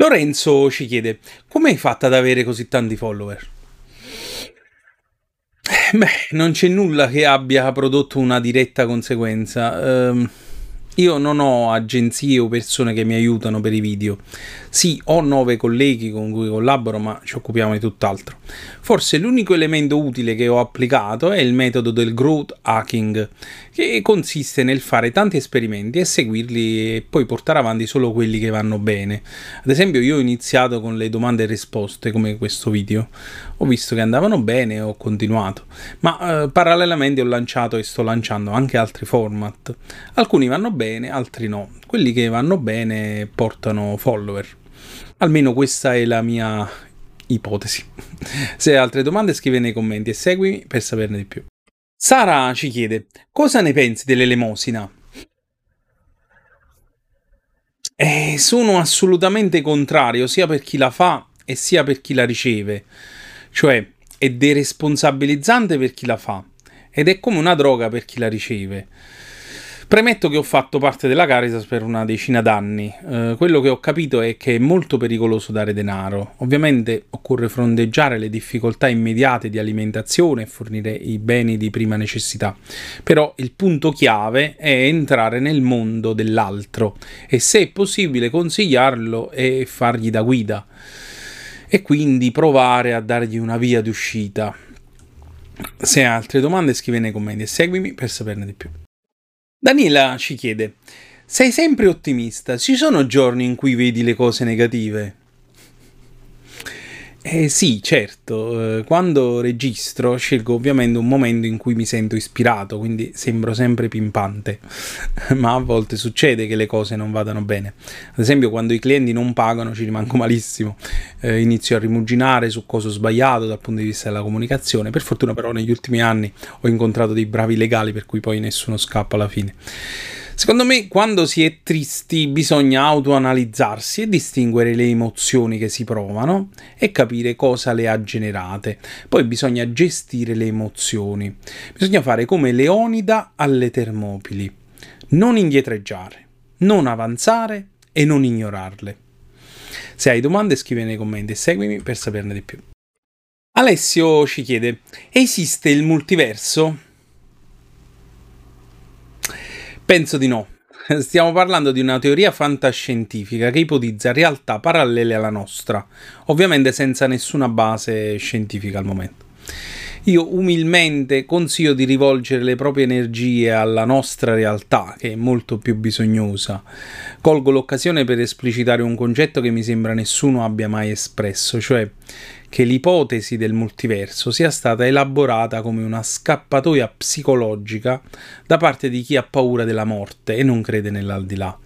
Lorenzo ci chiede: come hai fatto ad avere così tanti follower? Beh, non c'è nulla che abbia prodotto una diretta conseguenza. Ehm, io non ho agenzie o persone che mi aiutano per i video. Sì, ho nove colleghi con cui collaboro, ma ci occupiamo di tutt'altro. Forse l'unico elemento utile che ho applicato è il metodo del growth hacking, che consiste nel fare tanti esperimenti e seguirli e poi portare avanti solo quelli che vanno bene. Ad esempio, io ho iniziato con le domande e risposte, come questo video. Ho visto che andavano bene e ho continuato, ma eh, parallelamente ho lanciato e sto lanciando anche altri format. Alcuni vanno bene, altri no. Quelli che vanno bene portano follower. Almeno questa è la mia ipotesi. Se hai altre domande scrivi nei commenti e seguimi per saperne di più. Sara ci chiede, cosa ne pensi dell'elemosina? Eh, sono assolutamente contrario sia per chi la fa e sia per chi la riceve. Cioè, è deresponsabilizzante per chi la fa ed è come una droga per chi la riceve. Premetto che ho fatto parte della Caritas per una decina d'anni. Eh, quello che ho capito è che è molto pericoloso dare denaro. Ovviamente occorre fronteggiare le difficoltà immediate di alimentazione e fornire i beni di prima necessità. Però il punto chiave è entrare nel mondo dell'altro e se è possibile consigliarlo e fargli da guida. E quindi provare a dargli una via d'uscita. Se hai altre domande scrivi nei commenti e seguimi per saperne di più. Daniela ci chiede: Sei sempre ottimista? Ci sono giorni in cui vedi le cose negative? Eh sì, certo, eh, quando registro scelgo ovviamente un momento in cui mi sento ispirato, quindi sembro sempre pimpante, ma a volte succede che le cose non vadano bene. Ad esempio quando i clienti non pagano ci rimango malissimo, eh, inizio a rimuginare su cosa ho sbagliato dal punto di vista della comunicazione, per fortuna però negli ultimi anni ho incontrato dei bravi legali per cui poi nessuno scappa alla fine. Secondo me, quando si è tristi, bisogna autoanalizzarsi e distinguere le emozioni che si provano e capire cosa le ha generate. Poi bisogna gestire le emozioni. Bisogna fare come Leonida alle Termopili: non indietreggiare, non avanzare e non ignorarle. Se hai domande, scrivi nei commenti e seguimi per saperne di più. Alessio ci chiede: esiste il multiverso? Penso di no. Stiamo parlando di una teoria fantascientifica che ipotizza realtà parallele alla nostra, ovviamente senza nessuna base scientifica al momento. Io umilmente consiglio di rivolgere le proprie energie alla nostra realtà, che è molto più bisognosa. Colgo l'occasione per esplicitare un concetto che mi sembra nessuno abbia mai espresso, cioè che l'ipotesi del multiverso sia stata elaborata come una scappatoia psicologica da parte di chi ha paura della morte e non crede nell'aldilà.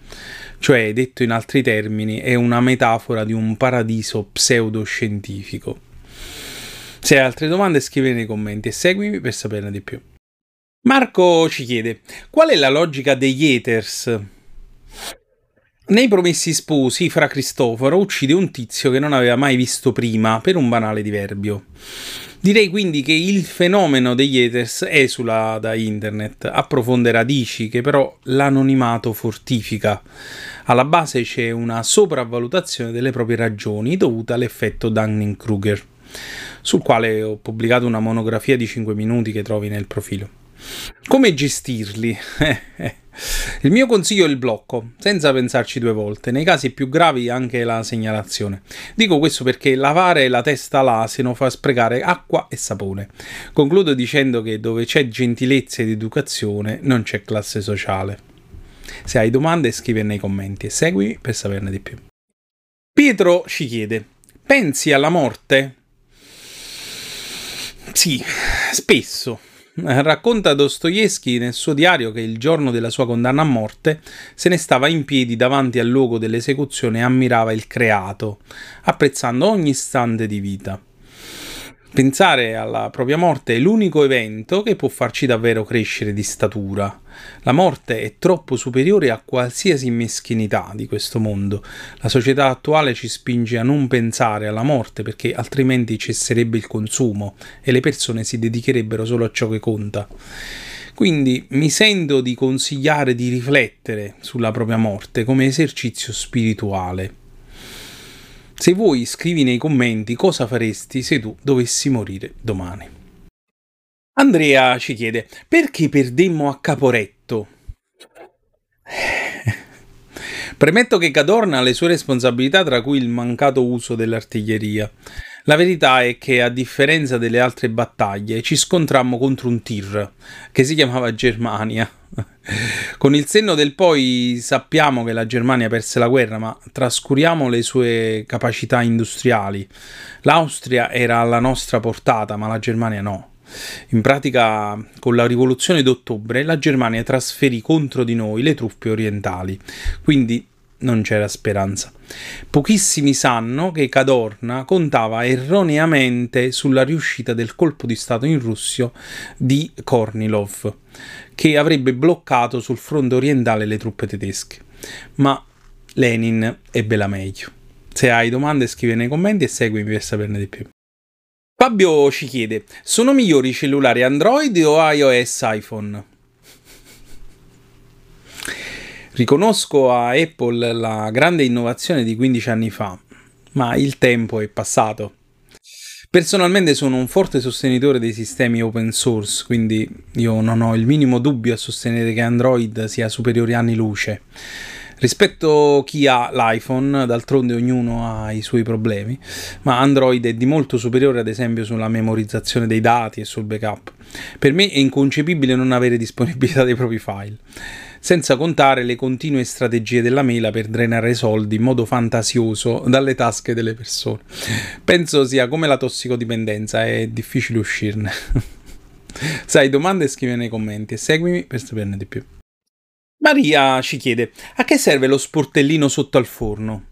Cioè, detto in altri termini, è una metafora di un paradiso pseudoscientifico. Se hai altre domande scrivi nei commenti e seguimi per saperne di più. Marco ci chiede, qual è la logica degli haters? Nei Promessi Sposi, fra Cristoforo uccide un tizio che non aveva mai visto prima per un banale diverbio. Direi quindi che il fenomeno degli haters esula da internet, ha profonde radici che però l'anonimato fortifica. Alla base c'è una sopravvalutazione delle proprie ragioni dovuta all'effetto Dunning-Kruger, sul quale ho pubblicato una monografia di 5 minuti che trovi nel profilo. Come gestirli? Il mio consiglio è il blocco, senza pensarci due volte, nei casi più gravi anche la segnalazione. Dico questo perché lavare la testa all'asino fa sprecare acqua e sapone. Concludo dicendo che dove c'è gentilezza ed educazione non c'è classe sociale. Se hai domande scrivi nei commenti e seguimi per saperne di più. Pietro ci chiede, pensi alla morte? Sì, spesso. Racconta Dostoevsky nel suo diario che il giorno della sua condanna a morte se ne stava in piedi davanti al luogo dell'esecuzione e ammirava il creato, apprezzando ogni istante di vita. Pensare alla propria morte è l'unico evento che può farci davvero crescere di statura. La morte è troppo superiore a qualsiasi meschinità di questo mondo. La società attuale ci spinge a non pensare alla morte perché altrimenti cesserebbe il consumo e le persone si dedicherebbero solo a ciò che conta. Quindi mi sento di consigliare di riflettere sulla propria morte come esercizio spirituale Se vuoi scrivi nei commenti cosa faresti se tu dovessi morire domani. Andrea ci chiede perché perdemmo a Caporetto? Premetto che Cadorna ha le sue responsabilità, tra cui il mancato uso dell'artiglieria. La verità è che, a differenza delle altre battaglie, ci scontrammo contro un tir che si chiamava Germania. Con il senno del poi sappiamo che la Germania perse la guerra, ma trascuriamo le sue capacità industriali. L'Austria era alla nostra portata, ma la Germania no. In pratica, con la rivoluzione d'ottobre, la Germania trasferì contro di noi le truppe orientali, quindi non c'era speranza. Pochissimi sanno che Cadorna contava erroneamente sulla riuscita del colpo di Stato in Russia di Kornilov, che avrebbe bloccato sul fronte orientale le truppe tedesche. Ma Lenin ebbe la meglio. Se hai domande scrivi nei commenti e seguimi per saperne di più. Fabio ci chiede: sono migliori i cellulari Android o iOS iPhone? Riconosco a Apple la grande innovazione di 15 anni fa, ma il tempo è passato. Personalmente sono un forte sostenitore dei sistemi open source, quindi io non ho il minimo dubbio a sostenere che Android sia superiore anni luce. Rispetto a chi ha l'iPhone, d'altronde ognuno ha i suoi problemi, ma Android è di molto superiore ad esempio sulla memorizzazione dei dati e sul backup. Per me è inconcepibile non avere disponibilità dei propri file senza contare le continue strategie della mela per drenare soldi in modo fantasioso dalle tasche delle persone. Penso sia come la tossicodipendenza, è difficile uscirne. Sai, domande scrivi nei commenti e seguimi per saperne di più. Maria ci chiede: a che serve lo sportellino sotto al forno?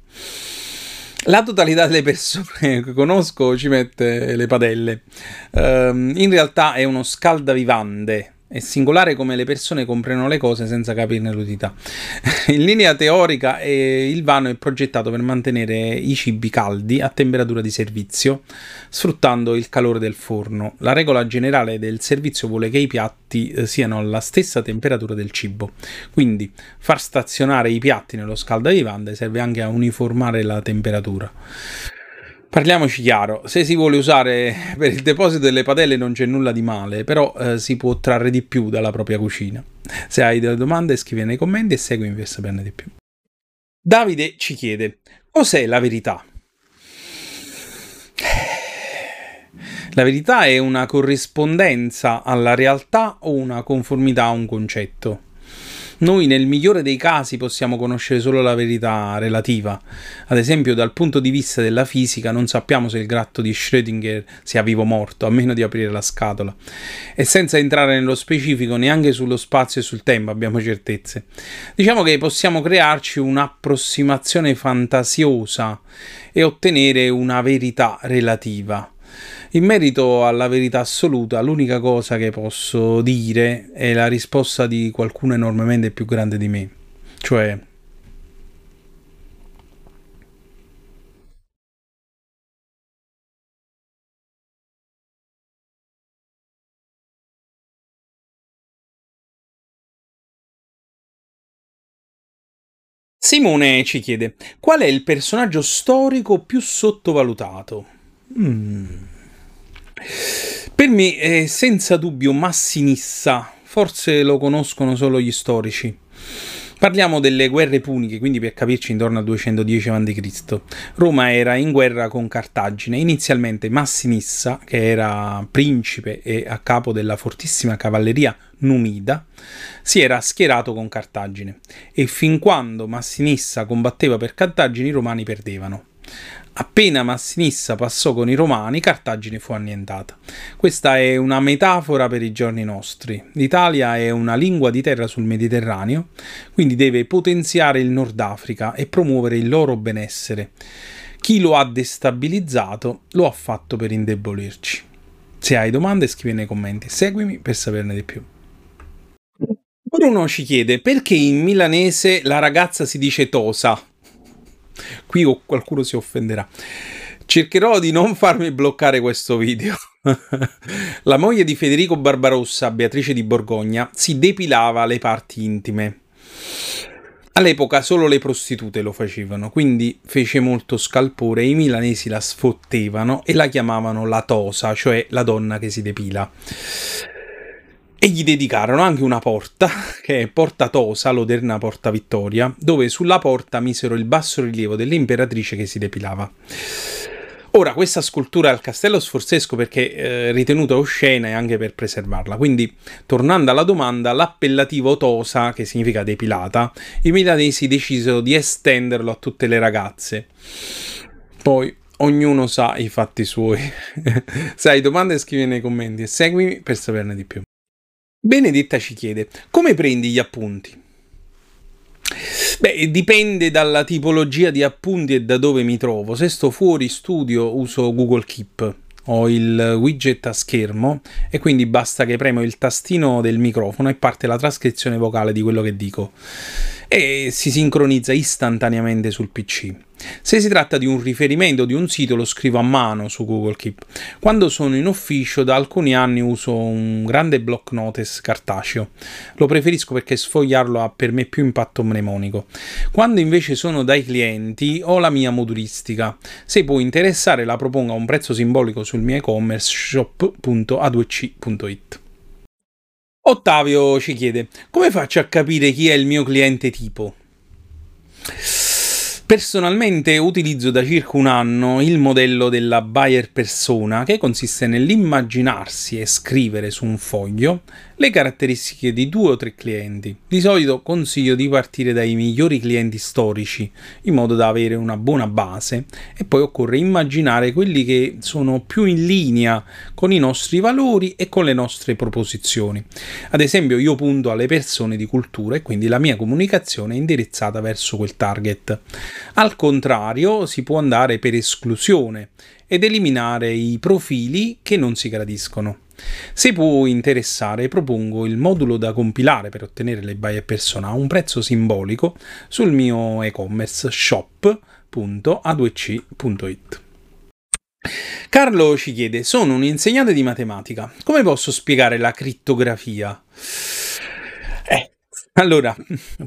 La totalità delle persone che conosco ci mette le padelle. Um, in realtà è uno scaldavivande è singolare come le persone comprano le cose senza capirne l'utilità. In linea teorica eh, il vano è progettato per mantenere i cibi caldi a temperatura di servizio, sfruttando il calore del forno. La regola generale del servizio vuole che i piatti eh, siano alla stessa temperatura del cibo. Quindi far stazionare i piatti nello scaldavivande serve anche a uniformare la temperatura. Parliamoci chiaro, se si vuole usare per il deposito delle padelle non c'è nulla di male, però eh, si può trarre di più dalla propria cucina. Se hai delle domande scrivi nei commenti e seguimi per saperne di più. Davide ci chiede, cos'è la verità? La verità è una corrispondenza alla realtà o una conformità a un concetto? Noi nel migliore dei casi possiamo conoscere solo la verità relativa. Ad esempio, dal punto di vista della fisica non sappiamo se il gatto di Schrödinger sia vivo o morto, a meno di aprire la scatola. E senza entrare nello specifico neanche sullo spazio e sul tempo abbiamo certezze. Diciamo che possiamo crearci un'approssimazione fantasiosa e ottenere una verità relativa. In merito alla verità assoluta, l'unica cosa che posso dire è la risposta di qualcuno enormemente più grande di me, cioè Simone ci chiede: qual è il personaggio storico più sottovalutato? Mm. Per me è senza dubbio Massinissa, forse lo conoscono solo gli storici. Parliamo delle guerre puniche, quindi per capirci intorno al 210 a.C. Roma era in guerra con Cartagine. Inizialmente Massinissa, che era principe e a capo della fortissima cavalleria numida, si era schierato con Cartagine e fin quando Massinissa combatteva per Cartagine i romani perdevano. Appena Massinissa passò con i Romani, Cartagine fu annientata. Questa è una metafora per i giorni nostri. L'Italia è una lingua di terra sul Mediterraneo, quindi deve potenziare il Nord Africa e promuovere il loro benessere. Chi lo ha destabilizzato lo ha fatto per indebolirci. Se hai domande scrivi nei commenti, seguimi per saperne di più. Bruno ci chiede perché in milanese la ragazza si dice tosa Qui qualcuno si offenderà. Cercherò di non farmi bloccare questo video. La moglie di Federico Barbarossa, Beatrice di Borgogna, si depilava le parti intime. All'epoca solo le prostitute lo facevano, quindi fece molto scalpore i milanesi la sfottevano e la chiamavano la tosa, cioè la donna che si depila. E gli dedicarono anche una porta, che è Porta Tosa, l'odierna Porta Vittoria, dove sulla porta misero il basso rilievo dell'imperatrice che si depilava. Ora, questa scultura al castello sforzesco perché eh, ritenuta oscena e anche per preservarla. Quindi, tornando alla domanda, l'appellativo tosa, che significa depilata, i milanesi decisero di estenderlo a tutte le ragazze. Poi, ognuno sa i fatti suoi. Se hai domande scrivi nei commenti e seguimi per saperne di più. Benedetta ci chiede, come prendi gli appunti? Beh, dipende dalla tipologia di appunti e da dove mi trovo. Se sto fuori studio uso Google Keep. Ho il widget a schermo e quindi basta che premo il tastino del microfono e parte la trascrizione vocale di quello che dico e si sincronizza istantaneamente sul PC. Se si tratta di un riferimento di un sito lo scrivo a mano su Google Keep. Quando sono in ufficio da alcuni anni uso un grande block notice cartaceo. Lo preferisco perché sfogliarlo ha per me più impatto mnemonico. Quando invece sono dai clienti ho la mia modulistica. Se può interessare la propongo a un prezzo simbolico sul mio e-commerce shop.a2c.it. Ottavio ci chiede: come faccio a capire chi è il mio cliente tipo? Personalmente utilizzo da circa un anno il modello della buyer persona che consiste nell'immaginarsi e scrivere su un foglio le caratteristiche di due o tre clienti. Di solito consiglio di partire dai migliori clienti storici in modo da avere una buona base e poi occorre immaginare quelli che sono più in linea con i nostri valori e con le nostre proposizioni. Ad esempio io punto alle persone di cultura e quindi la mia comunicazione è indirizzata verso quel target. Al contrario si può andare per esclusione ed eliminare i profili che non si gradiscono. Se può interessare, propongo il modulo da compilare per ottenere le buyer persona a un prezzo simbolico sul mio e-commerce shop.a2c.it. Carlo ci chiede: Sono un insegnante di matematica. Come posso spiegare la crittografia? Allora,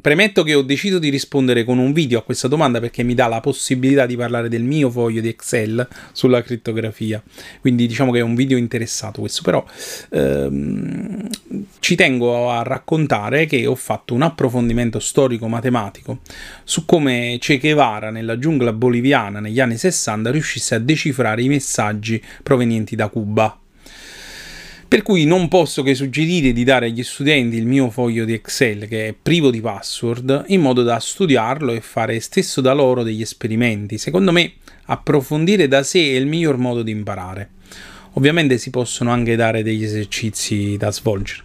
premetto che ho deciso di rispondere con un video a questa domanda perché mi dà la possibilità di parlare del mio foglio di Excel sulla crittografia. Quindi diciamo che è un video interessato questo, però ehm, ci tengo a raccontare che ho fatto un approfondimento storico-matematico su come Che Guevara nella giungla boliviana negli anni 60 riuscisse a decifrare i messaggi provenienti da Cuba. Per cui non posso che suggerire di dare agli studenti il mio foglio di Excel che è privo di password in modo da studiarlo e fare stesso da loro degli esperimenti. Secondo me approfondire da sé è il miglior modo di imparare. Ovviamente si possono anche dare degli esercizi da svolgere.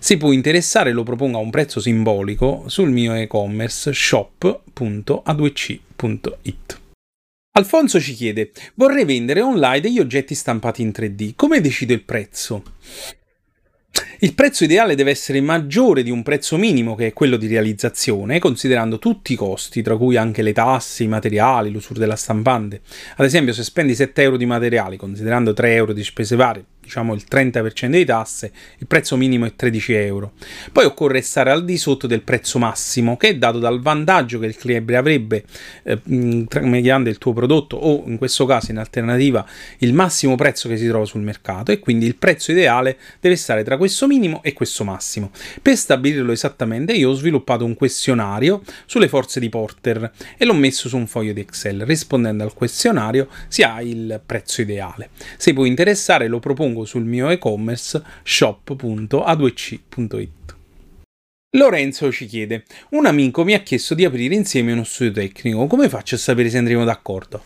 Se può interessare lo propongo a un prezzo simbolico sul mio e-commerce shop.a2c.it. Alfonso ci chiede: Vorrei vendere online degli oggetti stampati in 3D. Come decido il prezzo? Il prezzo ideale deve essere maggiore di un prezzo minimo che è quello di realizzazione, considerando tutti i costi, tra cui anche le tasse, i materiali, l'usura della stampante. Ad esempio, se spendi 7 euro di materiali, considerando 3 euro di spese varie, diciamo il 30% di tasse, il prezzo minimo è 13 euro. Poi occorre stare al di sotto del prezzo massimo, che è dato dal vantaggio che il cliente avrebbe eh, mediante il tuo prodotto o in questo caso in alternativa il massimo prezzo che si trova sul mercato e quindi il prezzo ideale deve stare tra questo minimo e questo massimo. Per stabilirlo esattamente io ho sviluppato un questionario sulle forze di Porter e l'ho messo su un foglio di Excel. Rispondendo al questionario si ha il prezzo ideale. Se può interessare lo propongo trovo sul mio e-commerce shop.a2c.it. Lorenzo ci chiede: Un amico mi ha chiesto di aprire insieme uno studio tecnico. Come faccio a sapere se andremo d'accordo?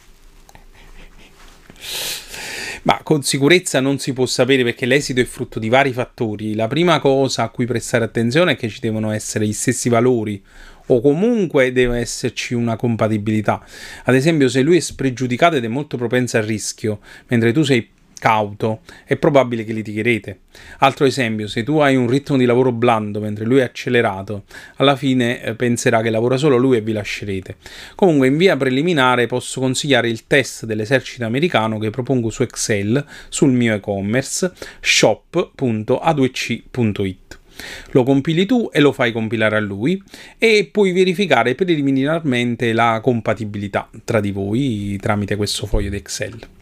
Ma con sicurezza non si può sapere perché l'esito è frutto di vari fattori. La prima cosa a cui prestare attenzione è che ci devono essere gli stessi valori o comunque deve esserci una compatibilità. Ad esempio, se lui è spregiudicato ed è molto propenso al rischio, mentre tu sei cauto, è probabile che litigherete. Altro esempio, se tu hai un ritmo di lavoro blando mentre lui è accelerato, alla fine eh, penserà che lavora solo lui e vi lascerete. Comunque, in via preliminare posso consigliare il test dell'esercito americano che propongo su Excel sul mio e-commerce shop.a2c.it. Lo compili tu e lo fai compilare a lui e puoi verificare preliminarmente la compatibilità tra di voi tramite questo foglio di Excel.